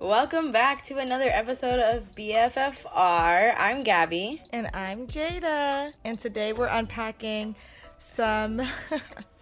Welcome back to another episode of BFFR. I'm Gabby. And I'm Jada. And today we're unpacking some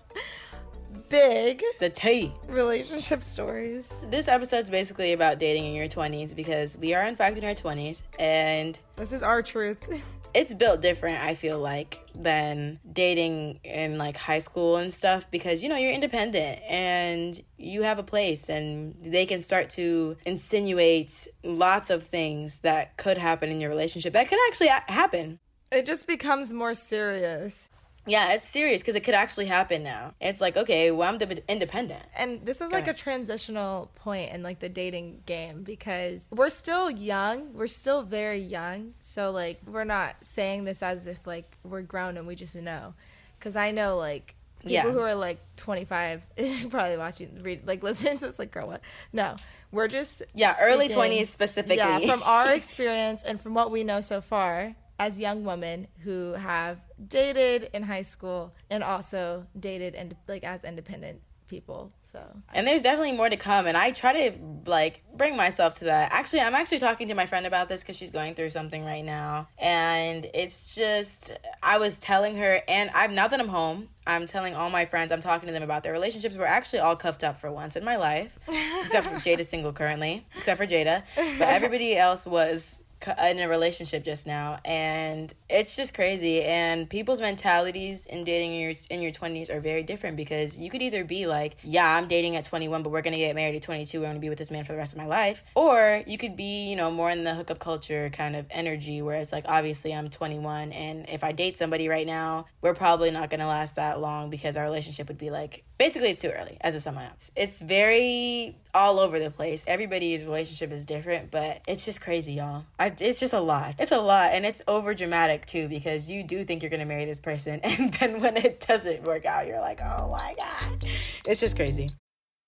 big The tea. relationship stories. This episode's basically about dating in your 20s because we are in fact in our 20s and This is our truth. it's built different, I feel like, than dating in like high school and stuff because you know you're independent and you have a place and they can start to insinuate lots of things that could happen in your relationship that can actually a- happen. It just becomes more serious. Yeah, it's serious because it could actually happen now. It's like, okay, well, I'm de- independent. And this is like a transitional point in like the dating game because we're still young. We're still very young. So like we're not saying this as if like we're grown and we just know. Cuz I know like people Yeah. who are like 25 probably watching read like listening to this like girl what? No. We're just Yeah, early 20s specifically. Yeah, from our experience and from what we know so far as young women who have dated in high school and also dated and like as independent people. So And there's definitely more to come. And I try to like bring myself to that. Actually, I'm actually talking to my friend about this because she's going through something right now. And it's just, I was telling her, and I'm now that I'm home, I'm telling all my friends, I'm talking to them about their relationships. We're actually all cuffed up for once in my life, except for Jada single currently, except for Jada. But everybody else was in a relationship just now and it's just crazy and people's mentalities in dating in your in your 20s are very different because you could either be like yeah i'm dating at 21 but we're gonna get married at 22 we're gonna be with this man for the rest of my life or you could be you know more in the hookup culture kind of energy where it's like obviously i'm 21 and if i date somebody right now we're probably not gonna last that long because our relationship would be like basically it's too early as a sum up it's very all over the place. Everybody's relationship is different but it's just crazy y'all. I, it's just a lot. It's a lot and it's over dramatic too because you do think you're gonna marry this person and then when it doesn't work out you're like oh my god. It's just crazy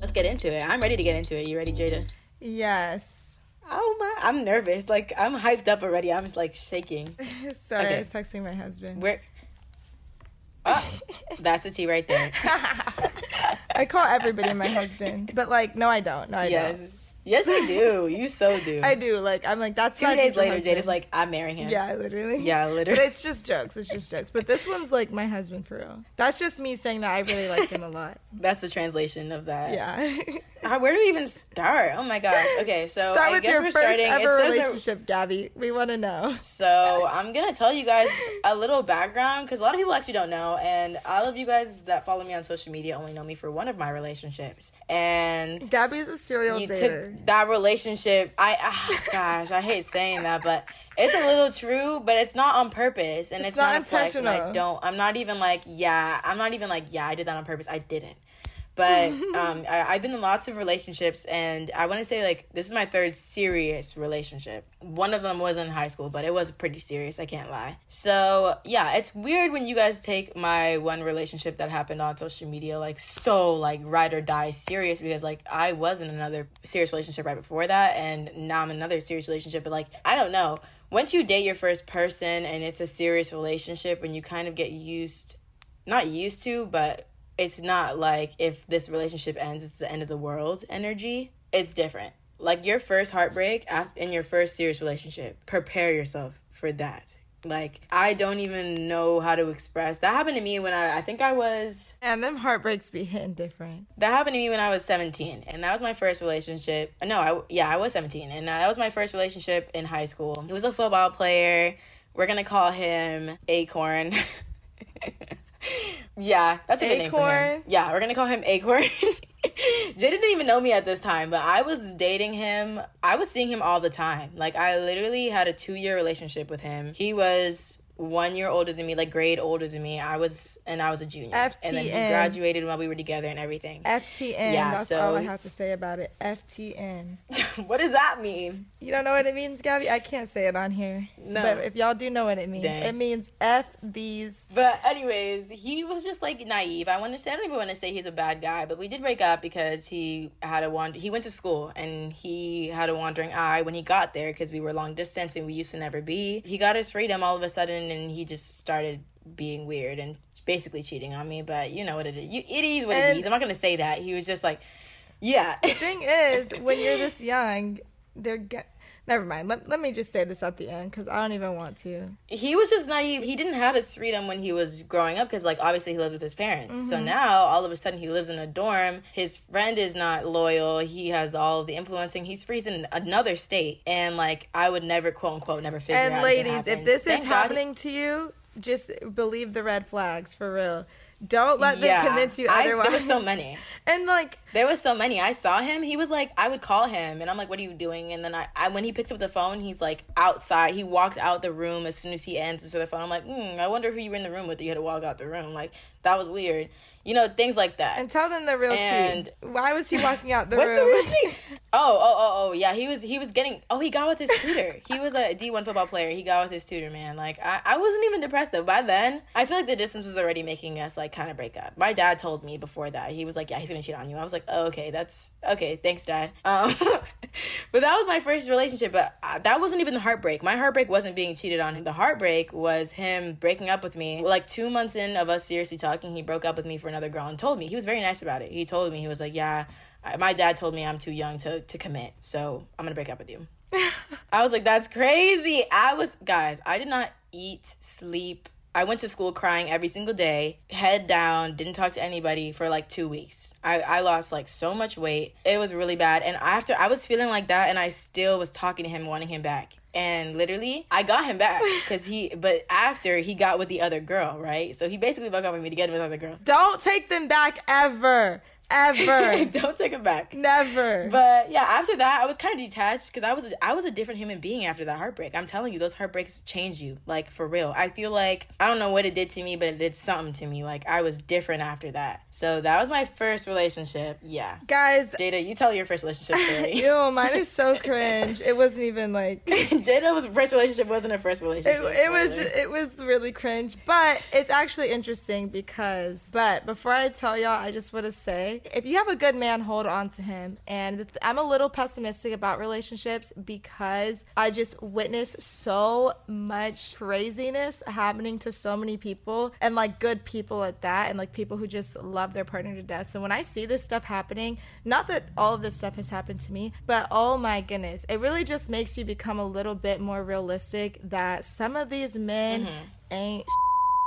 Let's get into it i'm ready to get into it you ready jada yes. oh my i'm nervous like i'm hyped up already i'm just like shaking Sorry, Okay. I was texting my husband. we're oh, that's the tea right there I call everybody my husband, but like, no, I don't. No, I yes don't. Yes you do you so do I do. Like, I'm like, that's two days later husband. is like i'm marrying him yeah, literally. Yeah, literally. But it's just jokes. It's just jokes. But this one's like my husband for real. That's just me saying that I really like him a lot. That's the translation of that. Yeah. Where do we even start? Oh my gosh. Okay, so Start I with guess your we're first starting. ever relationship, Gabby. We want to know. So I'm gonna tell you guys a little background because a lot of people actually don't know, and all of you guys that follow me on social media only know me for one of my relationships, and Gabby's a serial dater. took that relationship. I ah, gosh, I hate saying that, but it's a little true, but it's not on purpose, and It's it's, not not, a flex, and I don't. I'm not even like yeah. I'm not even like yeah. I did that on purpose. I didn't. But um, I, I've been in lots of relationships, and I want to say like this is my third serious relationship. One of them was in high school, but it was pretty serious. I can't lie. So yeah, it's weird when you guys take my one relationship that happened on social media like so like ride or die serious because like I was in another serious relationship right before that, and now I'm in another serious relationship. But like I don't know. Once you date your first person and it's a serious relationship, and you kind of get used, not used to, but it's not like if this relationship ends, it's the end of the world energy. It's different. Like your first heartbreak after in your first serious relationship, prepare yourself for that. Like I don't even know how to express. That happened to me when I I think I was And them heartbreaks be hitting different. that happened to me when I was 17 and that was my first relationship. No, I yeah, I was 17 and that was my first relationship in high school. He was a football player. We're going to call him Acorn. yeah, that's a good name for him. Yeah, we're to call him Acorn. Jada didn't even know me at this time, but I was dating him. I was seeing him all the time. Like I literally had a 2-year relationship with him. He was one year older than me, like grade older than me. I was, and I was a junior. And then he FTN. graduated while we were together and everything. FTN. Yeah, that's so- all I have to say about it. FTN. what does that mean? You don't know what it means, Gabby? I can't say it on here. No. But if y'all do know what it means, Dang. it means F these. But anyways, he was just like naive. I want to say I don't even want to say he's a bad guy, but we did break up because he had a wander. He went to school and he had a wandering eye when he got there because we were long distance and we used to never be. He got his freedom all of a sudden and he just started being weird and basically cheating on me. But you know what it is. You, it is what it And- is. I'm not gonna say that. He was just like, yeah. The Thing is, when you're this young, they're get. Never mind. Let, let me just say this at the end because I don't even want to. he was just naive. He didn't have his freedom when he was growing up because, like, obviously he lived with his parents. Mm-hmm. So now, all of a sudden, he lives in a dorm. His friend is not loyal. He has all of the influencing. He's freezing in another state, and like, I would never, quote unquote, never figure And out. And, ladies, if, if this Thank is God he- happening to you, just believe the red flags for real. Don't let them Yeah. convince you I- otherwise. there was so many. And like, There was so many. I saw him. He was like, I would call him, and I'm like, "What are you doing?" And then I, I when he picks up the phone, he's like outside. He walked out the room as soon as he answers the phone. I'm like, hmm, I wonder who you were in the room with. You had to walk out the room. Like that was weird. You know, things like that. and tell them the real And- tea. Why was he walking out the the room? real thing? Oh, oh, oh, oh, yeah. He was he was getting. Oh, he got with his tutor. He was a D one football player. He got with his tutor, man. Like I, I wasn't even depressed though. By then, I feel like the distance was already making us like kind of break up. My dad told me before that he was like, yeah, he's gonna cheat on you. I was like, oh, okay, that's okay. Thanks, dad. Um, but that was my first relationship. But uh, that wasn't even the heartbreak. My heartbreak wasn't being cheated on. The heartbreak was him breaking up with me. Like two months in of us seriously talking, he broke up with me for another girl and told me. He was very nice about it. He told me he was like, yeah. My dad told me I'm too young to, to commit, so I'm gonna break up with you. I was like, that's crazy. I was, guys, I did not eat, sleep. I went to school crying every single day, head down, didn't talk to anybody for like two weeks. I, I lost like so much weight. It was really bad. And after I was feeling like that, and I still was talking to him, wanting him back. And literally, I got him back because he, but after he got with the other girl, right? So he basically broke up with me to get with the other girl. Don't take them back ever. Ever. Don't take him back. Never. But yeah, after that, I was kind of detached because I was I was a different human being after that heartbreak. I'm telling you, those heartbreaks change you, like for real. I feel like I don't know what it did to me, but it did something to me. Like I was different after that. So that was my first relationship. Yeah, Guys, Jada, you tell your first relationship story. ew, mine is so cringe. It wasn't even like Jada was first relationship wasn't a first relationship. it was spoiler. it was really cringe but it's actually interesting because but before i tell y'all i just want to say if you have a good man hold on to him. And i'm a little pessimistic about relationships because i just witnessed so much craziness happening to so many people and like good people at that and like people who just love their partner to death. So when i see this stuff happening not that all of this stuff has happened to me but oh my goodness it really just makes you become a little bit more realistic that some of these men mm-hmm. ain't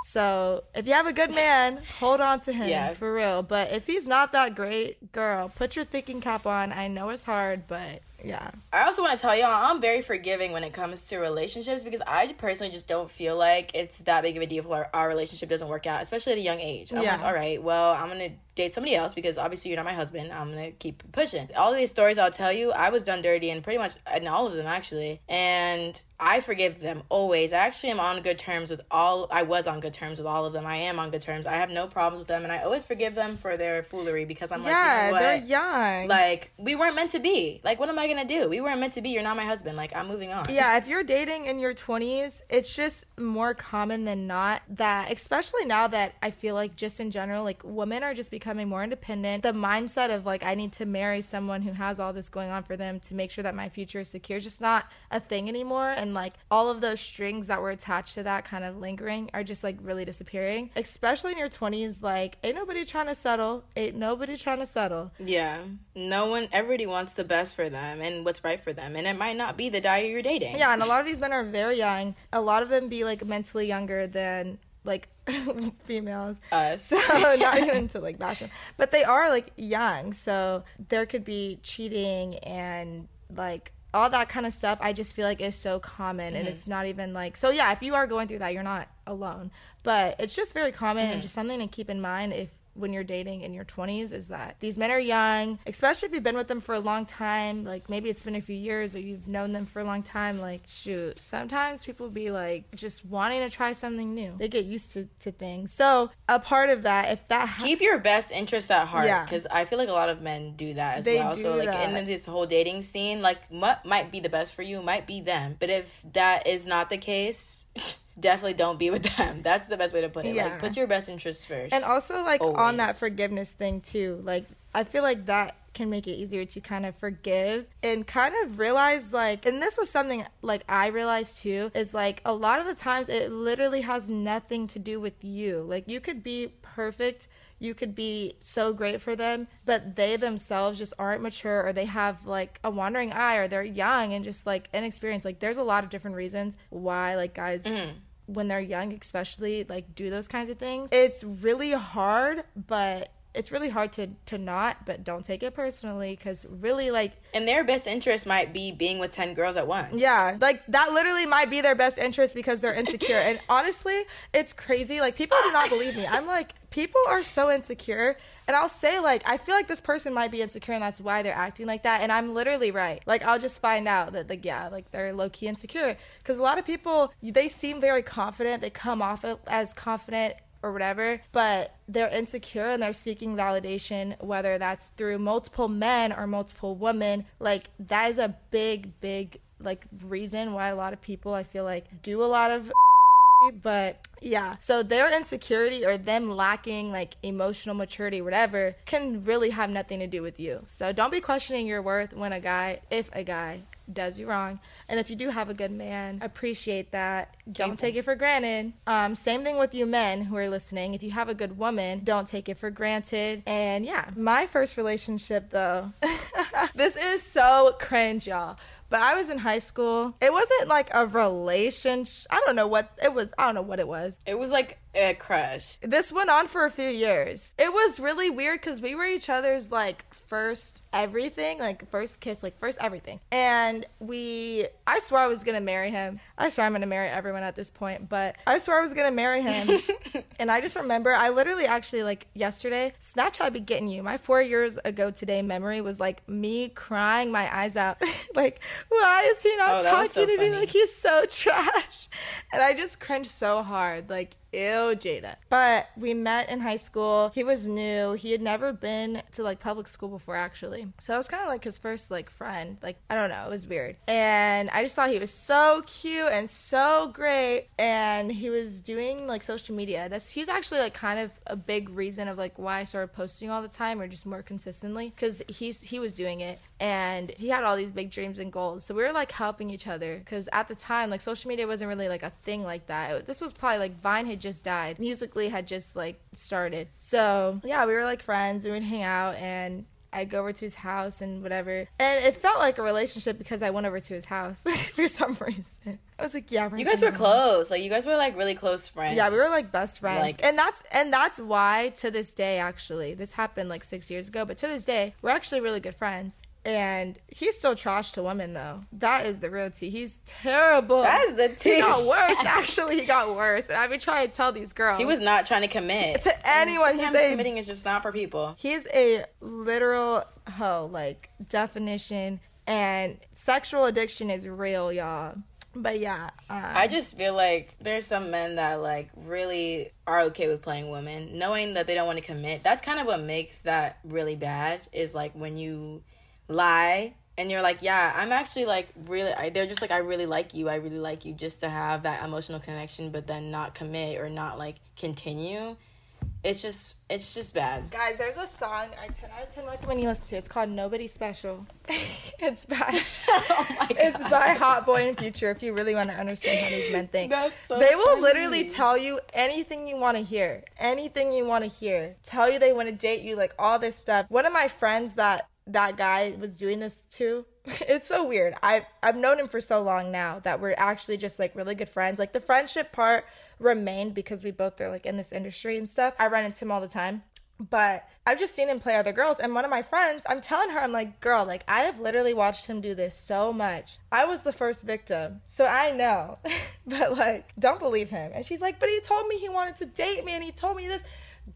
so if you have a good man hold on to him Yeah. for real but if he's not that great girl put your thinking cap on i know it's hard but yeah I also want to tell y'all I'm very forgiving when it comes to relationships because I personally just don't feel like it's that big of a deal if our, our relationship doesn't work out, especially at a young age. I'm Yeah. like, all right, well, I'm gonna date somebody else because obviously you're not my husband. I'm gonna keep pushing. All these stories I'll tell you, I was done dirty and pretty much in all of them actually, and I forgive them always. I actually am on good terms with all. I was on good terms with all of them. I am on good terms. I have no problems with them, and I always forgive them for their foolery because I'm like, yeah, you know they're young. Like we weren't meant to be. Like what am I gonna do? We weren't meant to be. You're not my husband. Like I'm moving on. Yeah, if you're dating in your 20s, it's just more common than not that, especially now that I feel like just in general, like women are just becoming more independent. The mindset of like, I need to marry someone who has all this going on for them to make sure that my future is secure is just not a thing anymore. And like all of those strings that were attached to that kind of lingering are just like really disappearing. Especially in your 20s, like, ain't nobody trying to settle. Ain't nobody trying to settle. Yeah. No one. Everybody wants the best for them and what's right for them, and it might not be the guy you're dating. Yeah, and a lot of these men are very young. A lot of them be like mentally younger than like females. Us. So not even to like bash them, but they are like young. So there could be cheating and like all that kind of stuff. I just feel like is so common, and mm-hmm. it's not even like so. Yeah, if you are going through that, you're not alone. But it's just very common and mm-hmm. just something to keep in mind if when you're dating in your 20s is that these men are young, especially if you've been with them for a long time. Like maybe it's been a few years or you've known them for a long time. Like, shoot, sometimes people be like just wanting to try something new. They get used to, to things. So, a part of that, if that ha- keep your best interests at heart Yeah. because i feel like a lot of men do that as They well so like that. in this whole dating scene like what might be the best for you might be them but if that is not the case definitely don't be with them that's the best way to put it Yeah. like put your best interests first And also, like on that forgiveness thing too. Like I feel like that can make it easier to kind of forgive and kind of realize like and this was something like I realized too is like a lot of the times it literally has nothing to do with you. Like you could be perfect you could be so great for them, but they themselves just aren't mature or they have like a wandering eye or they're young and just like inexperienced. Like there's a lot of different reasons why like guys mm. when they're young especially like do those kinds of things it's really hard but it's really hard to to not but don't take it personally because really like and their best interest might be being with 10 girls at once. Yeah like that literally might be their best interest because they're insecure. And honestly it's crazy. Like people do not believe me. I'm like people are so insecure. And i'll say like i feel like this person might be insecure and that's why they're acting like that. And i'm literally right. Like i'll just find out that like yeah like they're low-key insecure. Because a lot of people they seem very confident. They come off as confident or whatever, but they're insecure and they're seeking validation, whether that's through multiple men or multiple women. Like, that is a big, big, like, reason why a lot of people, I feel like, do a lot of but yeah so their insecurity or them lacking like emotional maturity whatever can really have nothing to do with you so don't be questioning your worth when a guy if a guy does you wrong and if you do have a good man appreciate that don't take it for granted um, same thing with you men who are listening if you have a good woman don't take it for granted and yeah my first relationship though this is so cringe y'all but I was in high school. It wasn't like a relationship. I don't know what it was. I don't know what it was. it was like a crush This went on for a few years. It was really weird because we were each other's like first everything, like first kiss, like first everything. And we, I swore I was gonna marry him. I swear I'm gonna marry everyone at this point, but I swore I was gonna marry him. and I just remember, I literally actually like yesterday, Snapchat be getting you. My four years ago today memory was like me crying my eyes out, like why is he not Oh, talking so to me? Like he's so trash. And I just cringed so hard. Like, ew, Jada. But we met in high school. He was new. He had never been to like public school before, actually. So I was kind of like his first like friend. Like, I don't know. It was weird. And I just thought he was so cute and so great. And he was doing like social media. That's he's actually like kind of a big reason of like why I started posting all the time or just more consistently because he's he was doing it and he had all these big dreams and goals. So we were like helping each other because at the time, like social media wasn't really like a thing like that. It- this was probably like Vine had just died, Musical.ly had just like started. So yeah, we were like friends and we'd hang out and. I'd go over to his house and whatever. And it felt like a relationship because I went over to his house for some reason. I was like, yeah, we're you guys were close like you guys were like really close friends yeah, we were like best friends. Like- and that's and that's why to this day actually, this happened like 6 years ago, but to this day, we're actually really good friends. And he's still trash to women though. That is the real tea. He's terrible. That is the He got worse. Actually, he got worse. And I've been trying to tell these girls. he was not trying to commit To anyone, he's a- committing is just not for people He's a literal hoe, like definition. And sexual addiction is real, y'all. But yeah, uh, I just feel like there's some men that like really are okay with playing women, knowing that they don't want to commit. That's kind of what makes that really bad. Is like when you lie and you're like, yeah, I'm actually like really. I, they're just like, I really like you. I really like you, just to have that emotional connection, but then not commit or not like continue. It's just, it's just bad. guys, there's a song I 10 out of 10 recommend you listen to. It's called Nobody Special. it's by oh my god. it's by Hot Boy and Future. If you really want to understand how these men think, That's so they will funny. literally tell you anything you want to hear, anything you want to hear. Tell you they want to date you, like all this stuff. One of my friends that that guy was doing this to. It's so weird. I've I've known him for so long now that we're actually just like really good friends. Like the friendship part remained because we both are like in this industry and stuff. I run into him all the time. But I've just seen him play other girls. And one of my friends, I'm telling her, I'm like, girl, like, I have literally watched him do this so much. I was the first victim. So I know. but, like, don't believe him. And she's like, but he told me he wanted to date me and he told me this.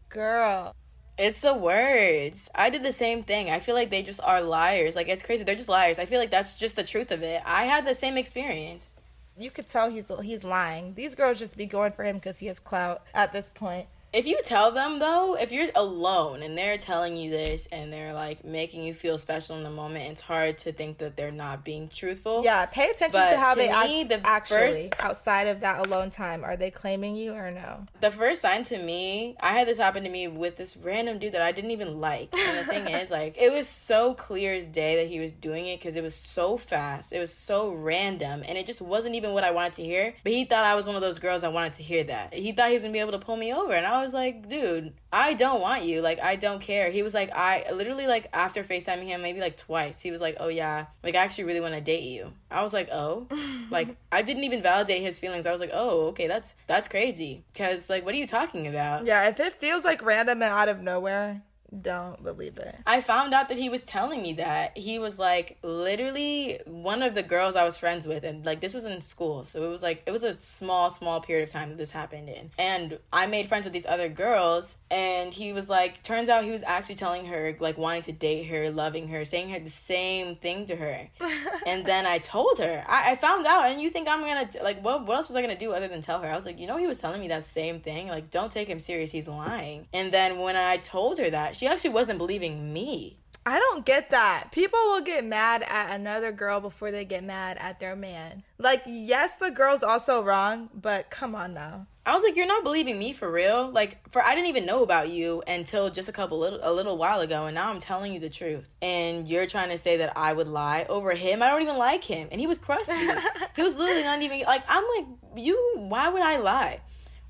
Girl. It's the words. I did the same thing. I feel like they just are liars. Like it's crazy. They're just liars. I feel like that's just the truth of it. I had the same experience. You could tell he's he's lying. These girls just be going for him because he has clout at this point. If you tell them though, if you're alone and they're telling you this and they're like making you feel special in the moment, it's hard to think that they're not being truthful. Yeah, pay attention But to how to they me, act the actually first- outside of that alone time. Are they claiming you or no? The first sign to me, I had this happen to me with this random dude that I didn't even like. And the thing is, like, it was so clear as day that he was doing it because it was so fast. It was so random. And it just wasn't even what I wanted to hear. But he thought I was one of those girls that wanted to hear that. He thought he was going to be able to pull me over. And I was like, dude, I don't want you. Like, I don't care. He was like, I literally, like, after FaceTiming him maybe like twice, he was like, oh, yeah, like, I actually really want to date you. I was like, oh. like, I didn't even validate his feelings. I was like, oh, okay, that's that's crazy. Because, like, what are you talking about? Yeah, if it feels like random and out of nowhere, don't believe it. I found out that he was telling me that he was like literally one of the girls I was friends with, and like this was in school, so it was like it was a small, small period of time that this happened in. And I made friends with these other girls, and he was like, turns out he was actually telling her like wanting to date her, loving her, saying her the same thing to her. and then I told her, I, I found out, and you think I'm gonna like what? What else was I gonna do other than tell her? I was like, you know, he was telling me that same thing. Like, don't take him serious. He's lying. And then when I told her that, she actually wasn't believing me. I don't get that. People will get mad at another girl before they get mad at their man. Like, yes, the girl's also wrong, but come on now. I was like, you're not believing me for real. Like, for I didn't even know about you until just a couple little a little while ago, and now I'm telling you the truth. And you're trying to say that I would lie over him. I don't even like him, and he was crusty. he was literally not even like. I'm like, you. Why would I lie?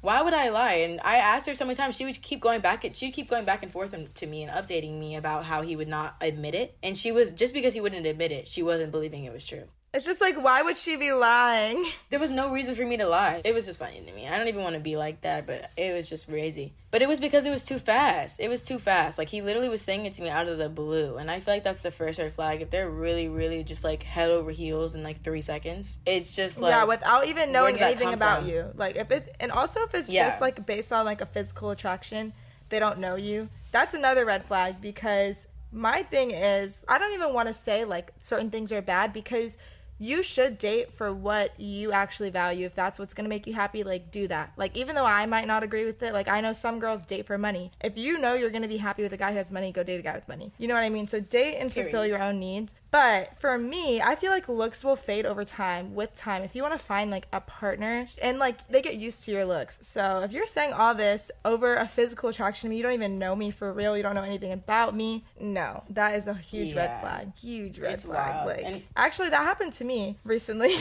Why would I lie? And I asked her so many times. She would keep going back. She'd keep going back and forth to me and updating me about how he would not admit it. And she was just because he wouldn't admit it, she wasn't believing it was true. It's just like, why would she be lying? There was no reason for me to lie. It was just funny to me. I don't even want to be like that, but it was just crazy. But it was because it was too fast. It was too fast. Like he literally was saying it to me out of the blue, and I feel like that's the first red flag. If they're really, really just like head over heels in like three seconds, it's just like yeah, without even knowing anything about from? you. Like, if it, and also if it's Yeah. just like based on like a physical attraction, they don't know you. That's another red flag because my thing is, I don't even want to say like certain things are bad because you should date for what you actually value. If that's what's gonna make you happy, like do that. Like even though I might not agree with it, like I know some girls date for money. If you know you're gonna be happy with a guy who has money, go date a guy with money. You know what I mean? So date and fulfill Period. your own needs. But for me, I feel like looks will fade over time with time. If you want to find like a partner and like they get used to your looks. So if you're saying all this over a physical attraction to me, you don't even know me for real, you don't know anything about me. No, that is a huge red flag. Huge red It's flag. wild. Like And- actually that happened to me recently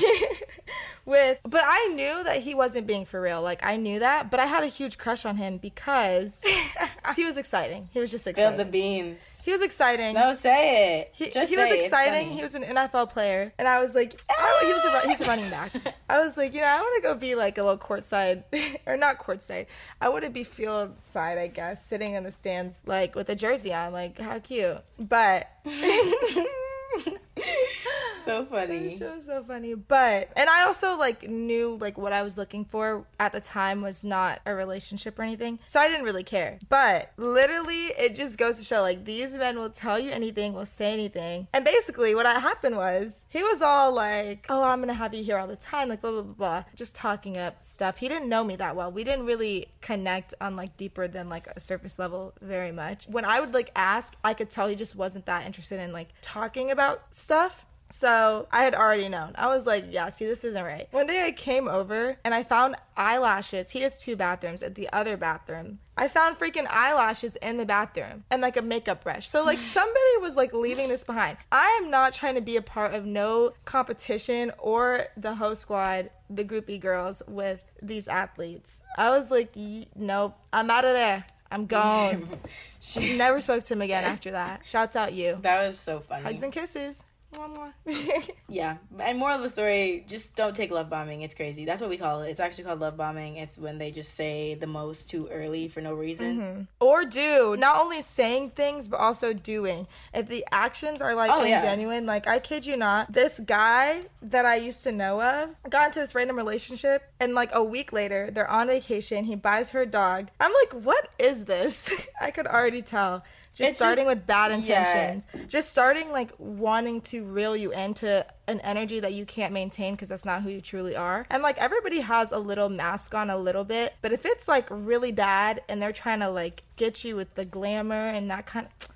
with but I knew that he wasn't being for real. Like I knew that, but I had a huge crush on him because he was exciting. He was just spill exciting. the beans. he was exciting. No, say it. He, just he say was it. It's exciting. funny. He was an NFL player, and I was like, I, he was a he's a running back. I was like, you know, I want to go be like a little courtside, or not courtside. I want to be field side, I guess, sitting in the stands, like with a jersey on. Like, how cute. But so funny. That show is so funny. But and I also like knew like what I was looking for at the time was not a relationship or anything. So I didn't really care. But literally it just goes to show like these men will tell you anything, will say anything. And basically what happened was he was all like, Oh, I'm gonna have you here all the time, like blah blah blah blah. Just talking up stuff. He didn't know me that well. We didn't really connect on like deeper than like a surface level very much. When I would like ask, I could tell he just wasn't that interested in like talking about stuff. So I had already known. I was like, yeah, see, this isn't right. One day I came over and I found eyelashes. He has two bathrooms. At the other bathroom, I found freaking eyelashes in the bathroom and like a makeup brush. So like somebody was like leaving this behind. I am not trying to be a part of no competition or the host squad, the groupie girls with these athletes. I was like, nope, I'm out of there. I'm gone. she never spoke to him again after that. Shouts out you. That was so funny. Hugs and kisses. yeah, and moral of the story: just don't take love bombing. It's crazy. That's what we call it. It's actually called love bombing. It's when they just say the most too early for no reason, mm-hmm. or do not only saying things but also doing. If the actions are like oh, ingenuine, yeah. like I kid you not, this guy that I used to know of got into this random relationship, and like a week later, they're on vacation. He buys her a dog. I'm like, what is this? I could already tell just it's starting just, with bad intentions yeah. just starting like wanting to reel you into an energy that you can't maintain because that's not who you truly are and like everybody has a little mask on a little bit but if it's like really bad and they're trying to like get you with the glamour and that kind of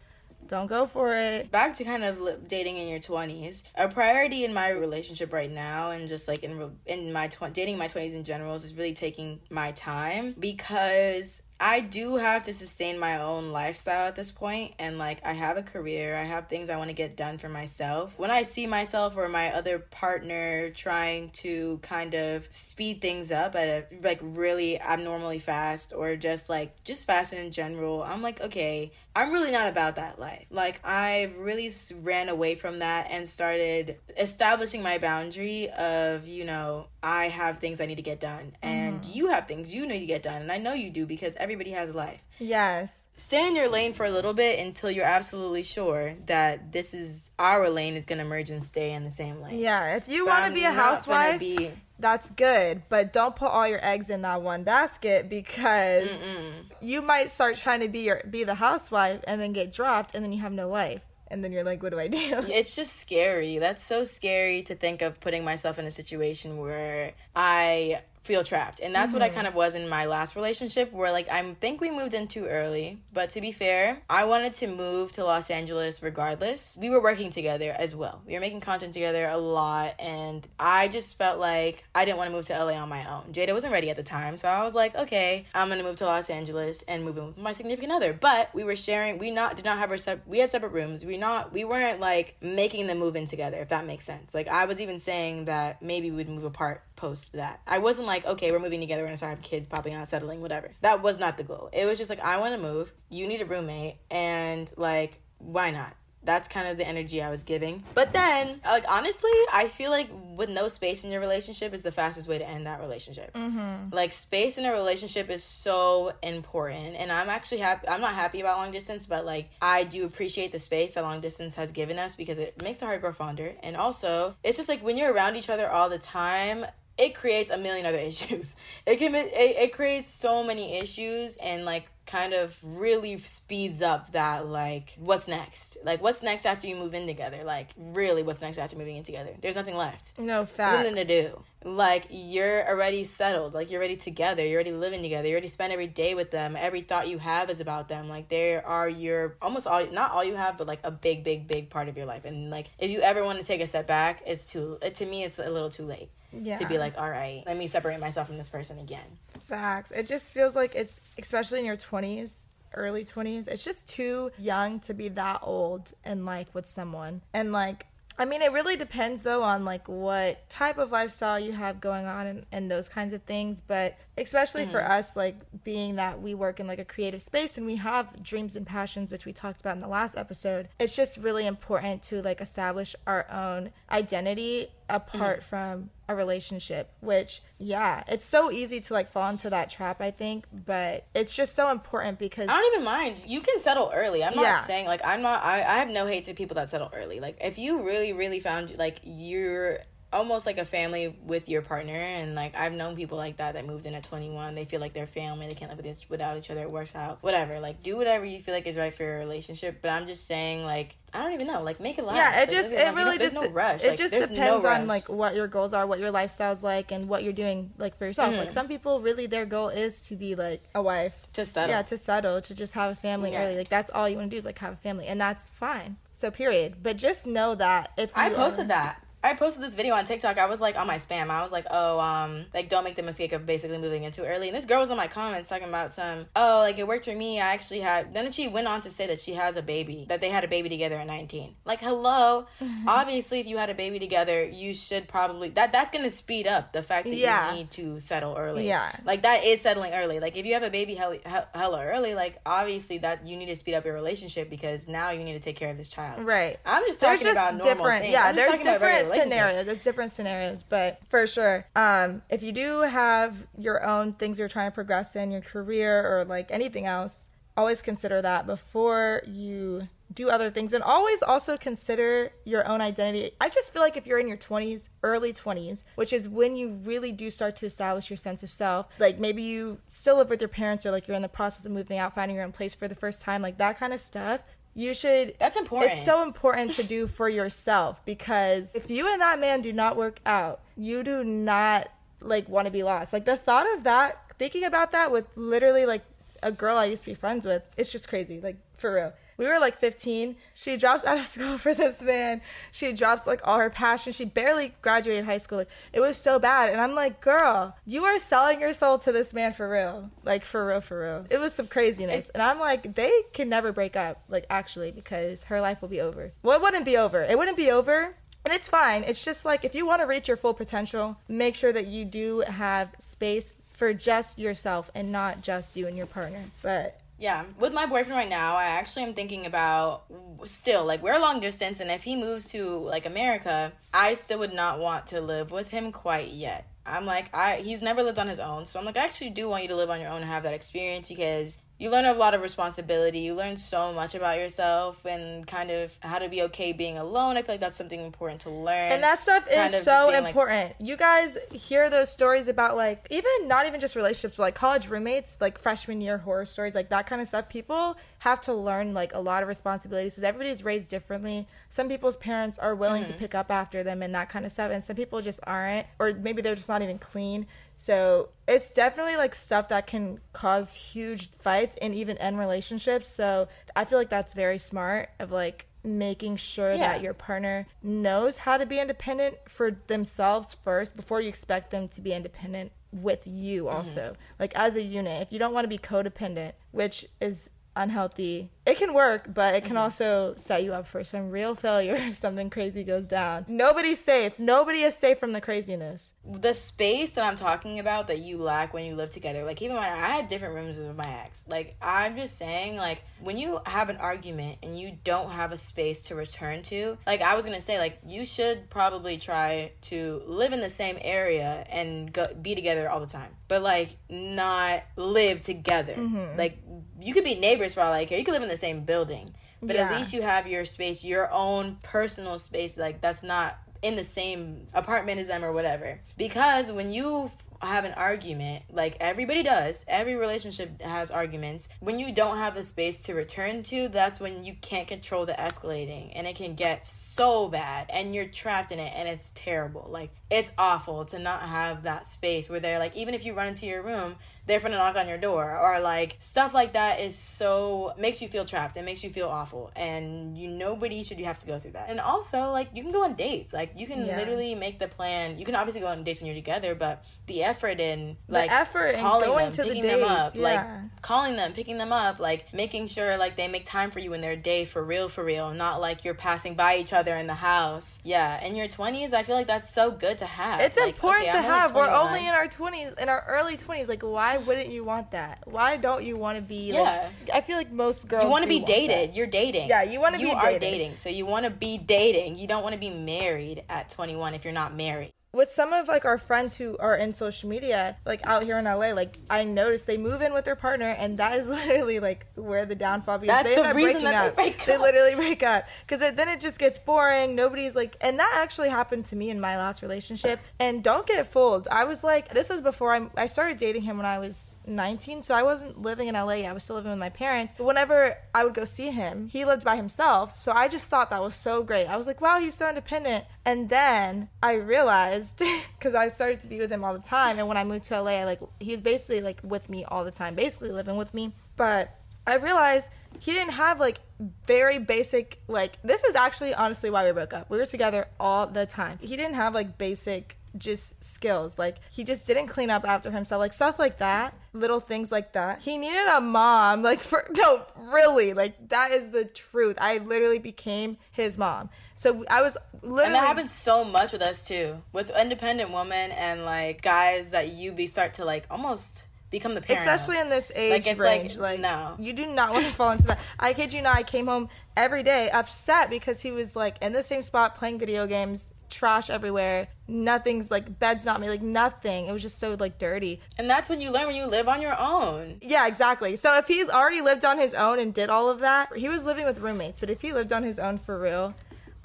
don't go for it. Back to kind of dating in your 20s. A priority in my relationship right now and just like in in my tw- dating my 20s in general is really taking my time because I do have to sustain my own lifestyle at this point and like I have a career, I have things I want to get done for myself. When I see myself or my other partner trying to kind of speed things up at a like really abnormally fast or just like just fast in general, I'm like, okay, I'm really not about that life. Like I've really ran away from that and started establishing my boundary of, you know, I have things I need to get done and mm. you have things you need to get done and I know you do because everybody has a life. Yes. Stay in your lane for a little bit until you're absolutely sure that this is our lane is going to merge and stay in the same lane. Yeah, if you want to be a housewife, be... that's good, but don't put all your eggs in that one basket because Mm-mm. you might start trying to be your be the housewife and then get dropped and then you have no life and then you're like what do i do it's just scary that's so scary to think of putting myself in a situation where i feel trapped. And that's mm-hmm. what I mm-hmm. kind of was in my last relationship where like I think we moved in too early. But to be fair, I wanted to move to Los Angeles regardless. We were working together as well. We were making content together a lot and I just felt like I didn't want to move to LA on my own. Jada wasn't ready at the time, so I was like, okay, I'm going to move to Los Angeles and move in with my significant other. But we were sharing, we not did not have our sep- we had separate rooms. We not we weren't like making them move in together if that makes sense. Like I was even saying that maybe we'd move apart post that. I wasn't like, okay, we're moving together, we're gonna start having kids, popping out, settling, whatever. That was not the goal. It was just like, I wanna move, you need a roommate, and like, why not? That's kind of the energy I was giving. But then, like, honestly, I feel like with no space in your relationship is the fastest way to end that relationship. Mm-hmm. Like, space in a relationship is so important. And I'm actually happy, I'm not happy about long distance, but like, I do appreciate the space that long distance has given us because it makes the heart grow fonder. And also, it's just like when you're around each other all the time, it creates a million other issues. It can it, it creates so many issues and like kind of really speeds up that like what's next? Like what's next after you move in together? Like really what's next after moving in together? There's nothing left. No facts. There's nothing to do. Like you're already settled. Like you're already together. You're already living together. You already spend every day with them. Every thought you have is about them. Like they are your almost all not all you have but like a big big big part of your life. And like if you ever want to take a step back it's too to me it's a little too late yeah. to be like, all right, let me separate myself from this person again. Facts. It just feels like it's, especially in your 20s, early 20s, it's just too young to be that old in life with someone. And like, I mean, it really depends though on like what type of lifestyle you have going on and, and those kinds of things. But especially mm-hmm. for us, like being that we work in like a creative space and we have dreams and passions, which we talked about in the last episode, it's just really important to like establish our own identity apart from a relationship which yeah it's so easy to like fall into that trap i think but it's just so important because I don't even mind. You can settle early. I'm not Yeah. saying like I'm not. I, I have no hate to people that settle early. Like if you really really found like you're almost like a family with your partner, and like I've known people like that that moved in at 21. They feel like they're family. They can't live with each, without each other. It works out. Whatever. Like do whatever you feel like is right for your relationship. But I'm just saying like I don't even know. Like make it last. yeah it Like, just it. Really just no rush. it Like, just there's no depends on like what your goals are what your lifestyle's like and what you're doing like for yourself Mm-hmm. like some people really their goal is to be like a wife to settle. yeah to settle to just have a family Yeah. early like that's all you want to do is like have a family and that's fine so period but just know that if I posted are- that. I posted this video on TikTok. I was like on my spam. I was like, oh, um, like don't make the mistake of basically moving in too early. And this girl was in my comments talking about some, oh, like it worked for me. I actually had. Then she went on to say that she has a baby, that they had a baby together at 19. Like, hello. Obviously, if you had a baby together, you should probably that that's gonna speed up the fact that Yeah. you need to settle early. Yeah. like that is settling early. Like if you have a baby hella, hella- hella early, like obviously that you need to speed up your relationship because now you need to take care of this child. Right. I'm just talking just about normal different things. yeah there's talking about regular different. Scenarios. It's different scenarios but for sure. Um if you do have your own things you're trying to progress in your career or like anything else always consider that before you do other things. And always also consider your own identity. I just feel like if you're in your 20s early 20s which is when you really do start to establish your sense of self like maybe you still live with your parents or like you're in the process of moving out finding your own place for the first time like that kind of stuff you should That's important. it's so important to do for yourself because if you and that man do not work out, you do not like want to be lost. Like the thought of that, thinking about that with literally like a girl I used to be friends with, it's just crazy. Like for real. We were like 15. She drops out of school for this man. She drops like all her passion. She barely graduated high school. Like it was so bad. And I'm like, girl, you are selling your soul to this man for real. Like for real, for real. It was some craziness. And I'm like, they can never break up. Like actually, because her life will be over. Well, it wouldn't be over. It wouldn't be over. And it's fine. It's just like if you want to reach your full potential, make sure that you do have space for just yourself and not just you and your partner. But Yeah, with my boyfriend right now, I actually am thinking about still like we're long distance, and if he moves to like America, I still would not want to live with him quite yet. I'm like, I he's never lived on his own, so I'm like, I actually do want you to live on your own and have that experience because you learn a lot of responsibility. You learn so much about yourself and kind of how to be okay being alone. I feel like that's something important to learn. and that stuff Kind is so being, like- important. you guys hear those stories about like even not even just relationships, but like college roommates, like freshman year horror stories, like that kind of stuff. People have to learn like a lot of responsibilities because everybody's raised differently. Some people's parents are willing Mm-hmm. to pick up after them and that kind of stuff, and some people just aren't, or maybe they're just not even clean. So it's definitely like stuff that can cause huge fights and even end relationships. So I feel like that's very smart of like making sure Yeah. that your partner knows how to be independent for themselves first before you expect them to be independent with you mm-hmm. also. Like as a unit. If you don't want to be codependent, which is unhealthy. It can work, but it can mm-hmm. also set you up for some real failure if something crazy goes down. Nobody's safe. Nobody is safe from the craziness. the space that I'm talking about that you lack when you live together. Like even when I had different rooms with my ex. Like I'm just saying, like when you have an argument and you don't have a space to return to, like I was gonna say, like you should probably try to live in the same area and go be together all the time, but like not live together. Mm-hmm. Like you could be neighbors for all I care. You could live in the same building. But at least you have your space, your own personal space. Like that's not in the same apartment as them or whatever. Because when you have an argument, like everybody does, every relationship has arguments. When you don't have a space to return to, that's when you can't control the escalating and it can get so bad and you're trapped in it and it's terrible. Like it's awful to not have that space where they're like, even if you run into your room, they're gonna knock on your door or like stuff like that is so makes you feel trapped it makes you feel awful and you nobody should you have to go through that and also like you can go on dates like you can Yeah. literally make the plan you can obviously go on dates when you're together but the effort in like effort in calling going them, to the picking them up, yeah. like calling them, picking them up, like making sure like they make time for you in their day for real, for real, not like you're passing by each other in the house. Yeah, in your twenties, I feel like that's so good to have. It's Like, important okay, to I'm have. We're only in our twenties, in our early twenties. Like, why wouldn't you want that? Why don't you want to be? Yeah. Like, I feel like most girls. You want to be dated. You're dating. Yeah, you be dating. You are dated. dating, so you want to be dating. You don't want to be married at 21 if you're not married. With some of like our friends who are in social media, like out here in LA, like I noticed they move in with their partner, and that is literally like where the downfall begins. They the end up reason breaking that they up. They literally break up because then it just gets boring. Nobody's like, and that actually happened to me in my last relationship. And don't get fooled. I was like, this was before I I started dating him when I was 19, so I wasn't living in LA. I was still living with my parents. But whenever I would go see him, he lived by himself. So I just thought that was so great. I was like, wow, he's so independent. And then I realized because I started to be with him all the time, and when I moved to LA, I like he's basically like with me all the time, basically living with me. But I realized he didn't have like very basic like this is actually honestly why we broke up. We were together all the time. He didn't have like basic just skills. Like he just didn't clean up after himself. Like stuff like that. Little things like that. He needed a mom. Like for no, really. Like that is the truth. I literally became his mom. So I was literally And that happens so much with us too, with independent women and like guys that you be start to like almost become the parent. especially in this age Like, it's like, range. Like, no. you do not want to fall into that. I kid you not. I came home every day upset because he was like in the same spot playing video games, trash everywhere. Nothing's like bed's not made, like nothing. It was just so like dirty. and that's when you learn when you live on your own. Yeah, exactly. So if he already lived on his own and did all of that, he was living with roommates. But if he lived on his own for real,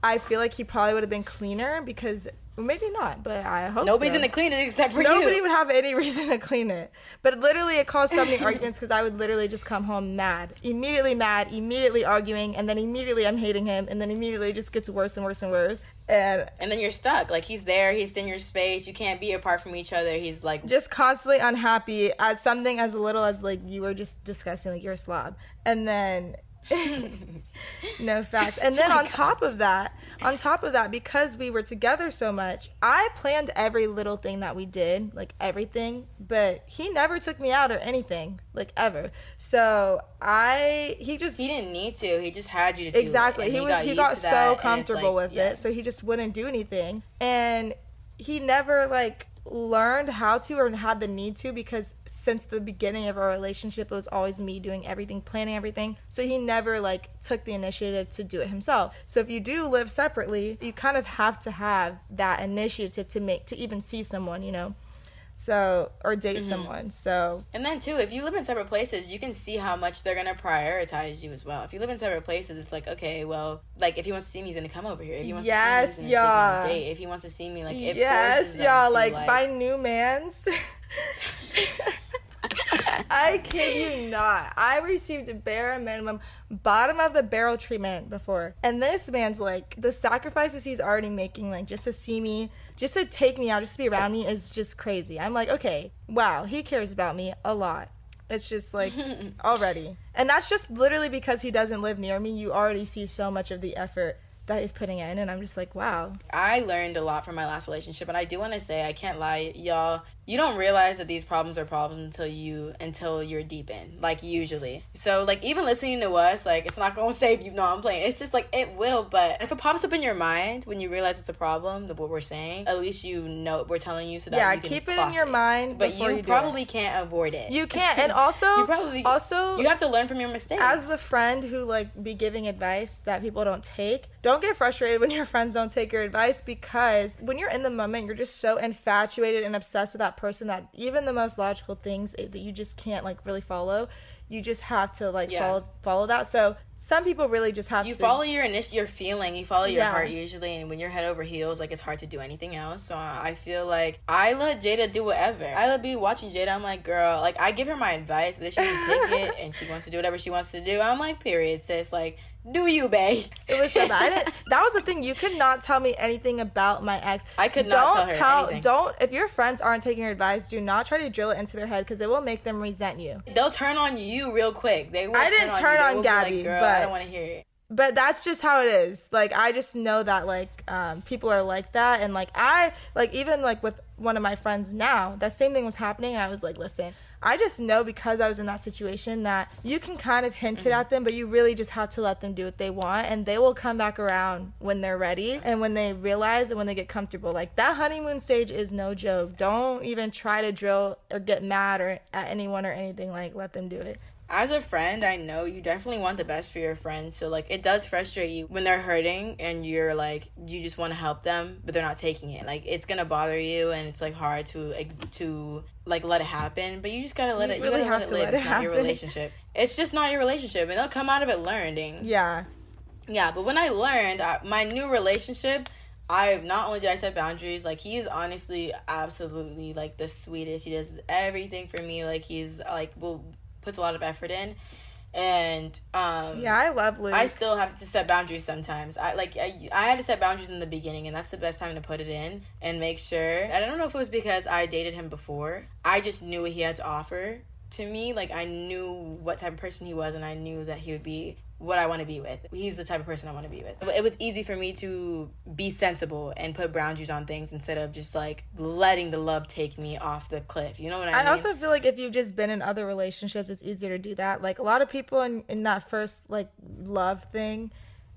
I feel like he probably would have been cleaner because well, maybe not, but I hope Nobody's so. gonna clean it except for Nobody you. Nobody would have any reason to clean it. But literally, it caused so many arguments because I would literally just come home mad, immediately mad, immediately arguing, and then immediately I'm hating him, and then immediately it just gets worse and worse and worse. And and then you're stuck. Like he's there, he's in your space. You can't be apart from each other. He's like just constantly unhappy at something as little as like you were just discussing, like you're a slob. And then. no facts. And then oh on top of that, on top of that, because we were together so much, I planned every little thing that we did, like everything, but he never took me out or anything, like ever. So I, he just he didn't need to. He just had you to do exactly he was he got to that, so comfortable like, with yeah. it so he just wouldn't do anything and he never like learned how to or had the need to because since the beginning of our relationship it was always me doing everything planning everything. So he never like took the initiative to do it himself. So if you do live separately you kind of have to have that initiative to make to even see someone you know so or date Mm-hmm. someone so And then too, if you live in separate places, you can see how much they're gonna prioritize you as well. If you live in separate places, it's like okay, well, like if he wants to see me, he's gonna come over here. If he wants Yes, to see me, he's gonna y'all. take me on a date. If he wants to see me, like it yes y'all like, like my new man's I kid you not. I received a bare minimum bottom of the barrel treatment before. And this man's like the sacrifices he's already making, like just to see me, just to take me out, just to be around me is just crazy. I'm like, okay, wow, he cares about me a lot. It's just like already. And that's just literally because he doesn't live near me. You already see so much of the effort that he's putting in and I'm just like, wow. I learned a lot from my last relationship, and I do want to say I can't lie, y'all. You don't realize that these problems are problems until you until you're deep in, like usually. So like even listening to us, like it's not gonna save you. No, I'm playing. It's just like it will, but if it pops up in your mind when you realize it's a problem, that what we're saying, at least you know we're telling you so that Yeah, keep it in your mind But you, you probably it. can't avoid it. You can't. And also you probably also you have to learn from your mistakes. as the friend who like be giving advice that people don't take don't get frustrated when your friends don't take your advice because when you're in the moment you're just so infatuated and obsessed with that person that even the most logical things that you just can't like really follow you just have to like Yeah. follow follow that. So some people really just have you to follow your initial your feeling you follow your Yeah. heart usually and when you're head over heels like it's hard to do anything else. So i feel like i let jada do whatever. I let be watching jada. I'm like girl like i give her my advice but she doesn't take it and she wants to do whatever she wants to do. I'm like period sis. Like do you babe It was so bad. I didn't, that was the thing. You could not tell me anything about my ex. I could not don't tell her anything. Don't if your friends aren't taking your advice, do not try to drill it into their head because it will make them resent you. they'll turn on you real quick they will I didn't turn turn on, on be Gabby, like, girl i don't want to hear it but that's just how it is like i just know that like um, people are like that and like i like even like with one of my friends now that same thing was happening and i was like listen i just know because i was in that situation that you can kind of hint it mm-hmm. at them but you really just have to let them do what they want and they will come back around when they're ready and when they realize and when they get comfortable. Like that honeymoon stage is no joke. Don't even try to drill or get mad or at anyone or anything like let them do it as a friend, I know you definitely want the best for your friends. So like it does frustrate you when they're hurting and you're like you just want to help them, but they're not taking it. Like it's gonna bother you and it's like hard to to like let it happen. But you just gotta let You it. really you gotta have let to it live. let it's it not your relationship. It's just not your relationship, and they'll come out of it learning. yeah Yeah, but when I learned I, my new relationship, I not only did I set boundaries, like he is honestly absolutely like the sweetest. He does everything for me. Like he's like will puts a lot of effort in, and um yeah i love luke I still have to set boundaries sometimes. I like I, I had to set boundaries in the beginning, and that's the best time to put it in and make sure. I don't know if it was because I dated him before. I just knew what he had to offer to me. Like I knew what type of person he was, and I knew that he would be what I want to be with. He's the type of person I want to be with. It was easy for me to be sensible and put boundaries on things instead of just like letting the love take me off the cliff. You know what I, I mean? I also feel like if you've just been in other relationships, it's easier to do that. Like a lot of people in, in that first like love thing,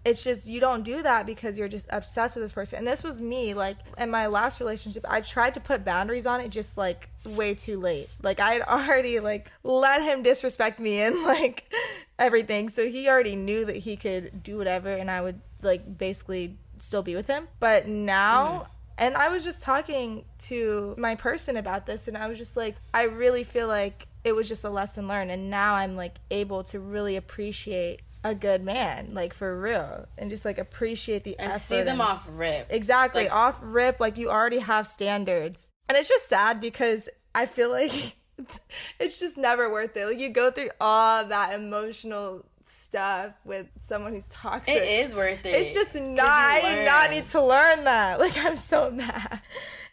it's just you don't do that because you're just obsessed with this person. And this was me. Like in my last relationship, I tried to put boundaries on it just like way too late. Like I had already like let him disrespect me and like everything. So he already knew that he could do whatever and I would like basically still be with him. But now mm-hmm. and I was just talking to my person about this, and I was just like, I really feel like it was just a lesson learned. And now I'm like able to really appreciate a good man, like for real, and just like appreciate the and effort. see them and- off rip. Exactly. Like- off rip, like you already have standards. And it's just sad because I feel like it's just never worth it. Like you go through all that emotional stuff with someone who's toxic. It is worth it. It's just not. I did not need to learn that. Like I'm so mad.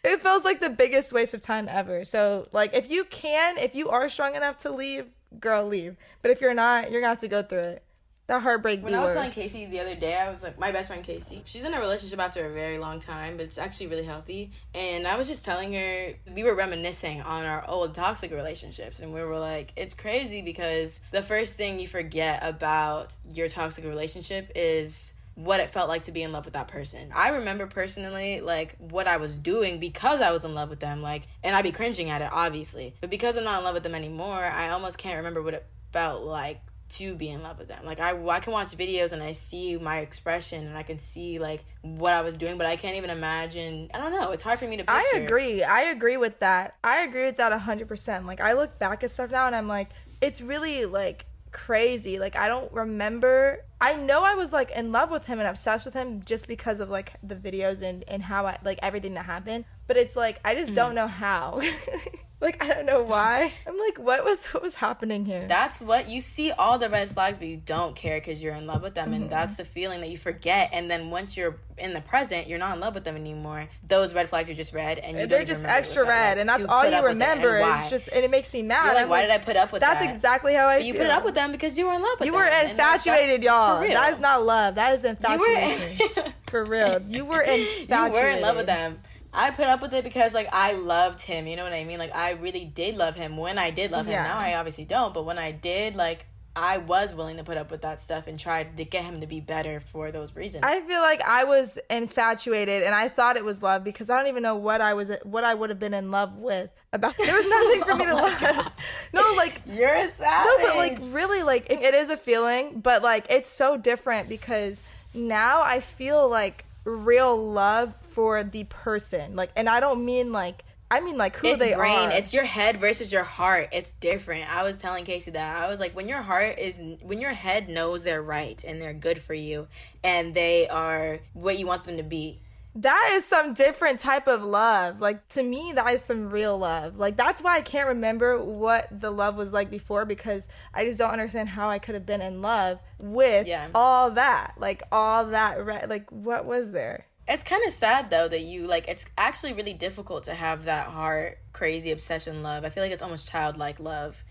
It feels like the biggest waste of time ever. So like, if you can, if you are strong enough to leave, girl, leave. But if you're not, you're gonna have to go through it. That heartbreak When I was telling Casey the other day, I was like, my best friend Casey, she's in a relationship after a very long time, but it's actually really healthy. And I was just telling her, we were reminiscing on our old toxic relationships. And we were like, it's crazy because the first thing you forget about your toxic relationship is what it felt like to be in love with that person. I remember personally like what I was doing because I was in love with them like and I'd be cringing at it obviously. But because I'm not in love with them anymore, I almost can't remember what it felt like to be in love with them. Like I, I can watch videos and I see my expression and I can see like what I was doing, but I can't even imagine. I don't know. It's hard for me to picture. I agree. I agree with that. I agree with that 100%. Like I look back at stuff now and I'm like it's really like crazy. Like I don't remember I know I was like in love with him and obsessed with him just because of like the videos and and how I like everything that happened, but it's like I just Mm. don't know how. like I don't know why. I'm like what was what was happening here? That's what you see all the red flags, but you don't care because you're in love with them, Mm-hmm. and that's the feeling that you forget. And then once you're in the present, you're not in love with them anymore. Those red flags are just red, and you They're even just remember extra red, like and that's all you up with it remember. It's just, and it makes me mad. You're like, I'm why did I put up with That's that? That's exactly how I. But you feel. put up with them because you were in love with You them. You were and that's- infatuated, that's y'all. That is not love. That is You infatuation. were, for real. You were infatuated. you were in love with them. I put up with it because like I loved him. You know what I mean? Like I really did love him when I did love him. Yeah. Now I obviously don't, but when I did, like I was willing to put up with that stuff and try to get him to be better for those reasons. I feel like I was infatuated and I thought it was love because I don't even know what I was what I would have been in love with about there was nothing for me to oh love. No, like You're a savage. No, but like really, like it, it is a feeling, but like it's so different because now I feel like real love for the person. Like, and I don't mean like I mean like who it's they brain are. it's your head versus your heart it's different i was telling casey that i was like when your heart is when your head knows they're right and they're good for you and they are what you want them to be that is some different type of love. Like to me, that is some real love. Like that's why I can't remember what the love was like before because I just don't understand how I could have been in love with Yeah. all that. Like all that. Re- like what was there? it's kind of sad though that you like it's actually really difficult to have that heart crazy obsession love i feel like it's almost childlike love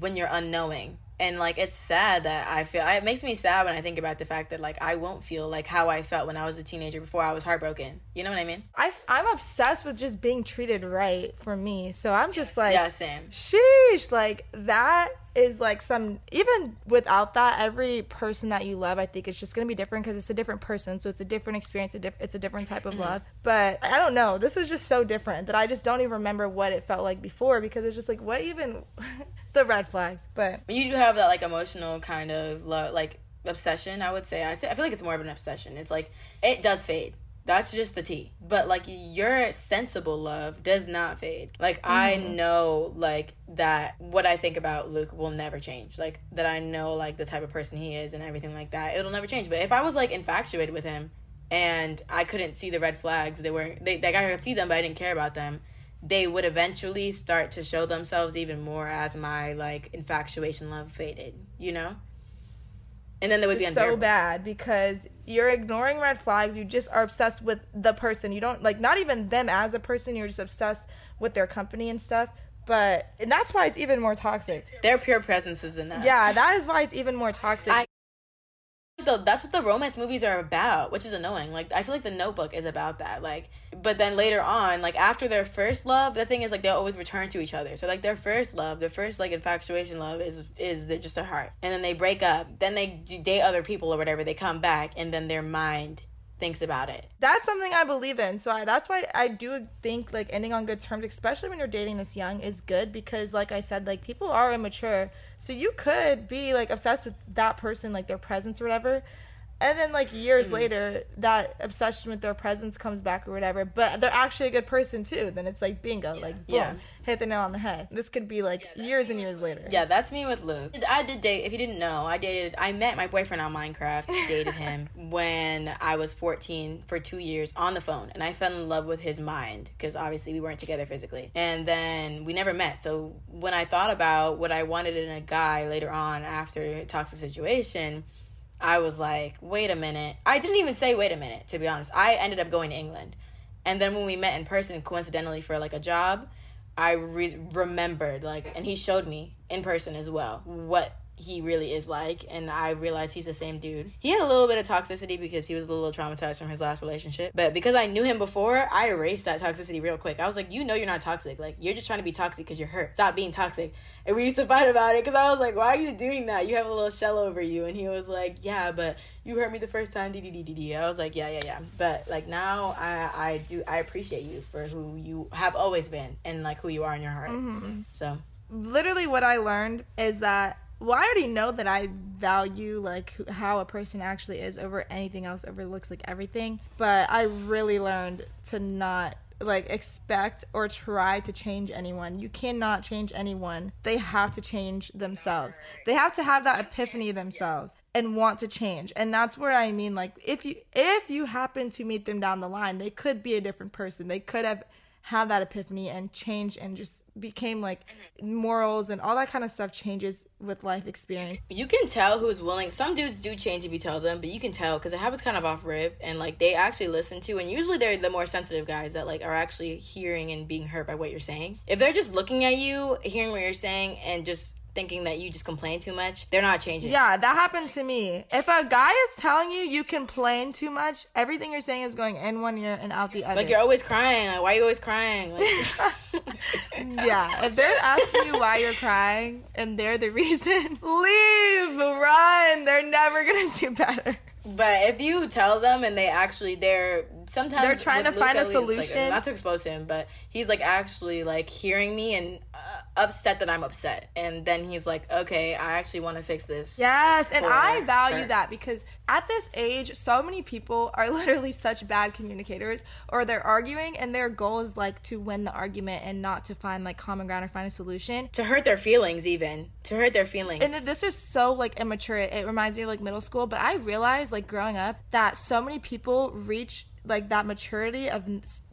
when you're unknowing and like it's sad that I feel it makes me sad when I think about the fact that like I won't feel like how I felt when I was a teenager before I was heartbroken. You know what I mean? I, I'm obsessed with just being treated right for me. So I'm just like, Yeah, same. sheesh, like that is like some even without that every person that you love i think it's just going to be different because it's a different person so it's a different experience a diff- it's a different type of Mm-hmm. love but i don't know this is just so different that i just don't even remember what it felt like before because it's just like what even the red flags but you do have that like emotional kind of love, like obsession, I would say I, say I feel like it's more of an obsession. It's like it does fade. That's just the T. But like your sensible love does not fade. Like I mm-hmm. know like that what I think about Luke will never change. Like that I know like the type of person he is and everything like that. It'll never change. But if I was like infatuated with him and I couldn't see the red flags, they were they like I could see them but I didn't care about them. They would eventually start to show themselves even more as my like infatuation love faded, you know? And then they would be so bad because you're ignoring red flags. You just are obsessed with the person. You don't like not even them as a person. You're just obsessed with their company and stuff. But and that's why it's even more toxic. Their pure presence is enough. yeah that is why it's even more toxic. I- the, that's what the romance movies are about, which is annoying. Like I feel like the Notebook is about that. Like, but then later on, like after their first love, the thing is like they'll always return to each other. So like their first love, their first like infatuation love is is just a heart, and then they break up. Then they date other people or whatever. They come back, and then their mind thinks about it. that's something I believe in. So I, that's why I do think like ending on good terms, especially when you're dating this young, is good because, like I said, like people are immature. So you could be like obsessed with that person, like their presence or whatever. And then like years mm-hmm. later, that obsession with their presence comes back or whatever. But they're actually a good person too. Then it's like bingo, like boom, Yeah. hit the nail on the head. This could be like years and years later. Yeah, that's me with Luke. I did date. If you didn't know, I dated. I met my boyfriend on Minecraft. Dated him when I was fourteen for two years on the phone, and I fell in love with his mind because obviously we weren't together physically. And then we never met. So when I thought about what I wanted in a guy later on after a toxic situation. I was like, wait a minute. I didn't even say wait a minute, to be honest. I ended up going to England. And then when we met in person, coincidentally for like a job, I re- remembered like, and he showed me in person as well what he really is like, and I realized he's the same dude. He had a little bit of toxicity because he was a little traumatized from his last relationship, but because I knew him before, I erased that toxicity real quick. I was like, you know, you're not toxic. Like, you're just trying to be toxic because you're hurt. Stop being toxic. And we used to fight about it because I was like, why are you doing that? You have a little shell over you, and he was like, yeah, but you hurt me the first time. D. I was like, yeah, yeah, yeah. But like now, I I do I appreciate you for who you have always been and like who you are in your heart. Mm-hmm. So literally what I learned is that well, I already know that I value like how a person actually is over anything else, over looks like everything. But I really learned to not like expect or try to change anyone. You cannot change anyone. They have to change themselves. They have to have that epiphany themselves and want to change. And that's where I mean like if you if you happen to meet them down the line, they could be a different person. They could have had that epiphany and changed and just became like morals and all that kind of stuff changes with life experience. you can tell who's willing. Some dudes do change if you tell them, but you can tell because it happens kind of off rip, and like they actually listen to. And usually they're the more sensitive guys that like are actually hearing and being hurt by what you're saying. If they're just looking at you, hearing what you're saying, and just thinking that you just complain too much, they're not changing. Yeah, that happened to me. If a guy is telling you you complain too much, everything you're saying is going in one ear and out the other. Like you're always crying. Like why are you always crying? Like, yeah, if they're asking you why you're crying and they're the reason, leave, run. They're never gonna do better. But if you tell them and they actually they're sometimes They're trying to find a least, like, solution. not to expose him, but he's like actually like hearing me and uh, upset that I'm upset, and then he's like, okay, I actually want to fix this. Yes, and I value her. that because at this age, so many people are literally such bad communicators, or they're arguing and their goal is like to win the argument and not to find like common ground or find a solution. To hurt their feelings, even to hurt their feelings. And this is so like immature. It reminds me of like middle school, but I realized like growing up that so many people reach like that maturity of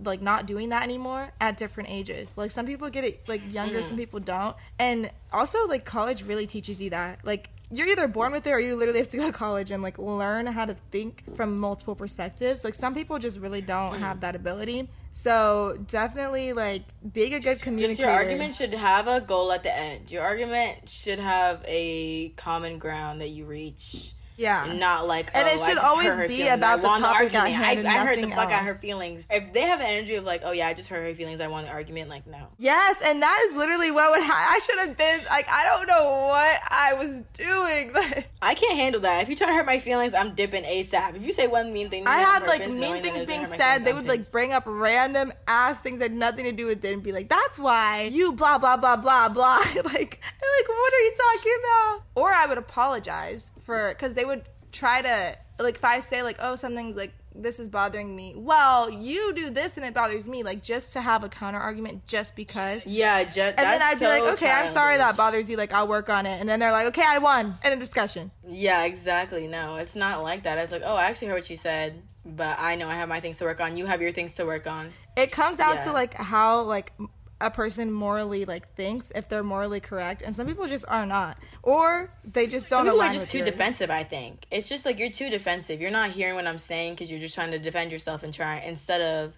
like not doing that anymore at different ages. Like some people get it like younger, some mm. people don't. And also like college really teaches you that. Like you're either born with it or you literally have to go to college and like learn how to think from multiple perspectives. Like some people just really don't mm. have that ability. So definitely like being a good communicator. Just your argument should have a goal at the end. Your argument should have a common ground that you reach. Yeah. Not like And oh, it I should always be about the topic at argument. hand and I, I hurt the fuck out her feelings. If they have an energy of like, oh yeah, I just hurt her feelings. I want the argument. Like no. Yes, and that is literally what would ha- I should have been like I don't know what I was doing, but I can't handle that. If you try to hurt my feelings, I'm dipping ASAP. If you say one mean thing, I had like mean things being said. They would like bring up random ass things that had nothing to do with it and be like, "That's why you blah blah blah blah blah." like, like what are you talking about? Or I would apologize for because they would try to like if I say like, "Oh, something's like this is bothering me." Well, you do this and it bothers me. Like just to have a counter argument just because. Yeah, just, And then I'd be like, okay, I'm sorry that bothers you. Like, I'll work on it. And then they're like, okay, I won. End of discussion. Yeah, exactly. No, it's not like that. It's like, oh, I actually heard what you said, but I know I have my things to work on. You have your things to work on. It comes down Yeah. to like how like a person morally like thinks if they're morally correct, and some people just are not, or they just don't some people are just too yours. defensive. I think it's just like you're too defensive. You're not hearing what I'm saying because you're just trying to defend yourself and try instead of.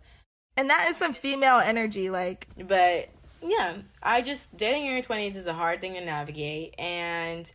And that is some female energy. Like, But yeah, I just dating in your twenties is a hard thing to navigate, and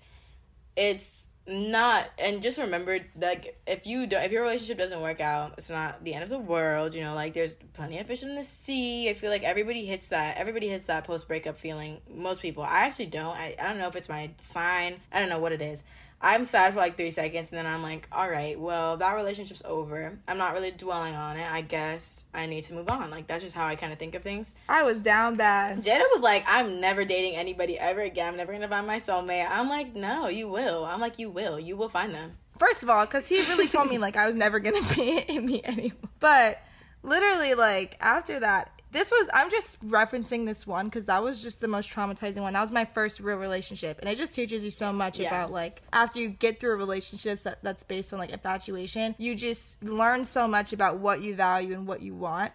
it's not. And just remember, like if you don't, if your relationship doesn't work out, it's not the end of the world. You know, like there's plenty of fish in the sea. I feel like everybody hits that. Everybody hits that post breakup feeling. Most people. I actually don't. I, I don't know if it's my sign. I don't know what it is. I'm sad for like three seconds and then I'm like, all right, well, that relationship's over. I'm not really dwelling on it. I guess I need to move on. Like, that's just how I kind of think of things. I was down bad. Jada was like, I'm never dating anybody ever again. I'm never gonna find my soulmate. I'm like, no, you will. I'm like, you will. You will find them. First of all, because he really told me like I was never gonna be in me anymore. But literally, like after that, this was I'm just referencing this one because that was just the most traumatizing one. That was my first real relationship, and it just teaches you so much Yeah. about like after you get through relationships that that's based on like infatuation, you just learn so much about what you value and what you want.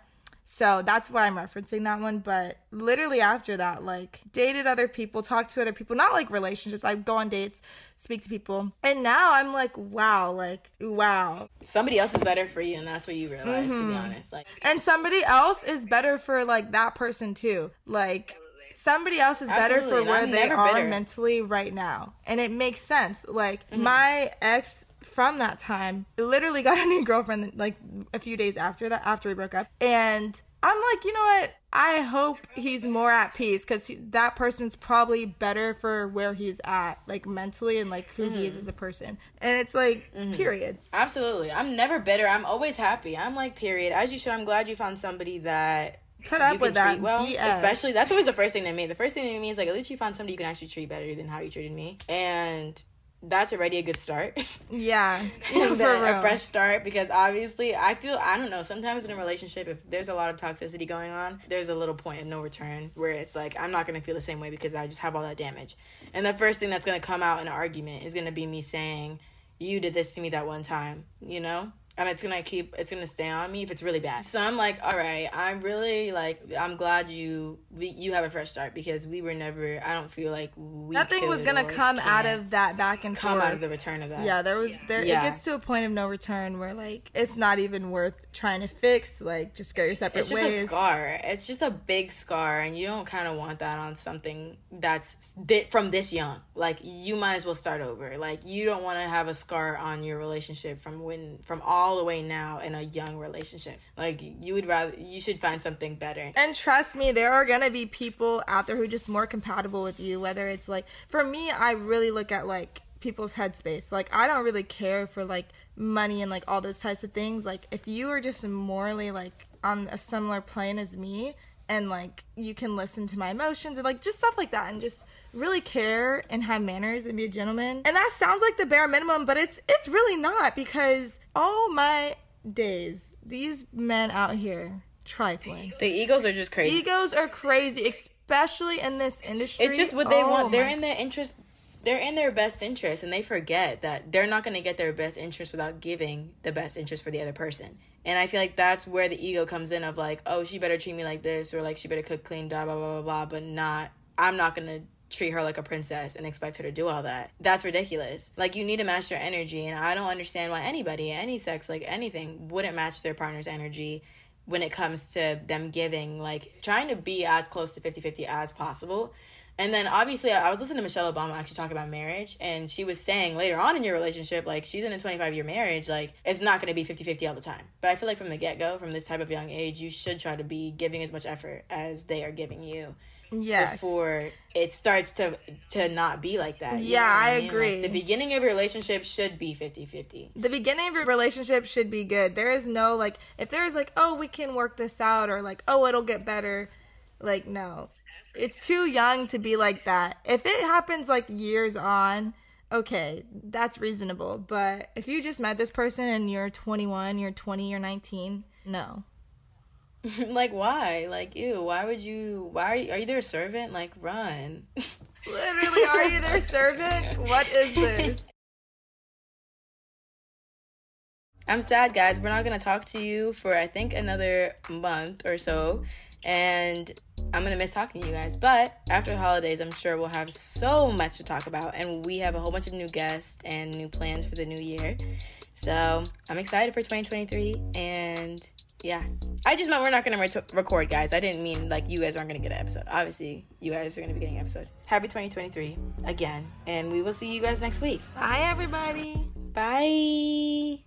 So that's why I'm referencing that one. But literally after that, like dated other people, talked to other people, not like relationships. I go on dates, speak to people. And now I'm like, wow, like, wow. Somebody else is better for you, and that's what you realize. To be Mm-hmm. honest, like, And somebody else is better for like that person too. Like somebody else is better for where they are bitter. mentally right now. And it makes sense. Like Mm-hmm. my ex from that time literally got a new girlfriend like a few days after that after we broke up. And I'm like, you know what? I hope he's more at peace because that person's probably better for where he's at, like mentally and like who he is Mm-hmm. as a person. And it's like, period. absolutely. I'm never bitter. I'm always happy. I'm like, period. As you should. I'm glad you found somebody that. Put up with that treat well, BS. especially that's always the first thing to me. The first thing to me is like at least you found somebody you can actually treat better than how you treated me, and that's already a good start. Yeah, for a real. fresh start because obviously I feel I don't know sometimes in a relationship if there's a lot of toxicity going on there's a little point of no return where it's like I'm not gonna feel the same way because I just have all that damage and the first thing that's gonna come out in an argument is gonna be me saying you did this to me that one time you know and it's gonna keep it's gonna stay on me if it's really bad so I'm like all right I'm really like I'm glad you we, you have a fresh start because we were never I don't feel like we Nothing was gonna come out of that back and forth. come forth. out of the return of that yeah, there was there. Yeah. It gets to a point of no return where like it's not even worth trying to fix. Like just go your separate It's just ways. a scar. It's just a big scar, and you don't kind of want that on something that's di- from this young. Like you might as well start over. Like you don't want to have a scar on your relationship from when from all the way now in a young relationship. Like you would rather you should find something better. And trust me, there are gonna be people out there who are just more compatible with you. Whether it's like for me, I really look at like people's headspace. Like I don't really care for like money and like all those types of things. Like if you are just morally like on a similar plane as me and like you can listen to my emotions and like just stuff like that and just really care and have manners and be a gentleman. And that sounds like the bare minimum, but it's it's really not because all my days, these men out here trifling. The egos are just crazy. Egos are crazy, especially in this industry. it's just what they Oh want. They're in their interest. They're in their best interest, and they forget that they're not going to get their best interest without giving the best interest for the other person. And I feel like that's where the ego comes in of like, oh, she better treat me like this, or like she better cook clean, blah blah blah blah blah. But not, I'm not gonna treat her like a princess and expect her to do all that. That's ridiculous. Like you need to match their energy, and I don't understand why anybody, any sex, like anything, wouldn't match their partner's energy when it comes to them giving, like trying to be as close to 50 50 as possible. And then obviously, I was listening to Michelle Obama actually talk about marriage, and she was saying later on in your relationship, like she's in a 25 year marriage, like it's not going to be 50 50 all the time. But I feel like from the get go, from this type of young age, you should try to be giving as much effort as they are giving you. Yes. Before it starts to to not be like that. Yeah, what I mean? agree. Like, the beginning of your relationship should be 50 50. the beginning of your relationship should be good. There is no like if there is like, oh, we can work this out or like, oh, it'll get better. Like no. It's too young to be like that. If it happens like years on, okay, that's reasonable. But if you just met this person and you're 21, you're 20, you're 19, no. like why? Like ew, why would you why are you, are you their servant? Like run. Literally, are you their servant? What is this? I'm sad, guys. We're not gonna talk to you for I think another month or so, and I'm gonna miss talking to you guys. But after the holidays, I'm sure we'll have so much to talk about, and we have a whole bunch of new guests and new plans for the new year. So I'm excited for 2023, and yeah, I just meant we're not gonna re- record, guys. I didn't mean like you guys aren't gonna get an episode. Obviously, you guys are gonna be getting an episode. Happy 2023 again, and we will see you guys next week. Bye, everybody. Bye.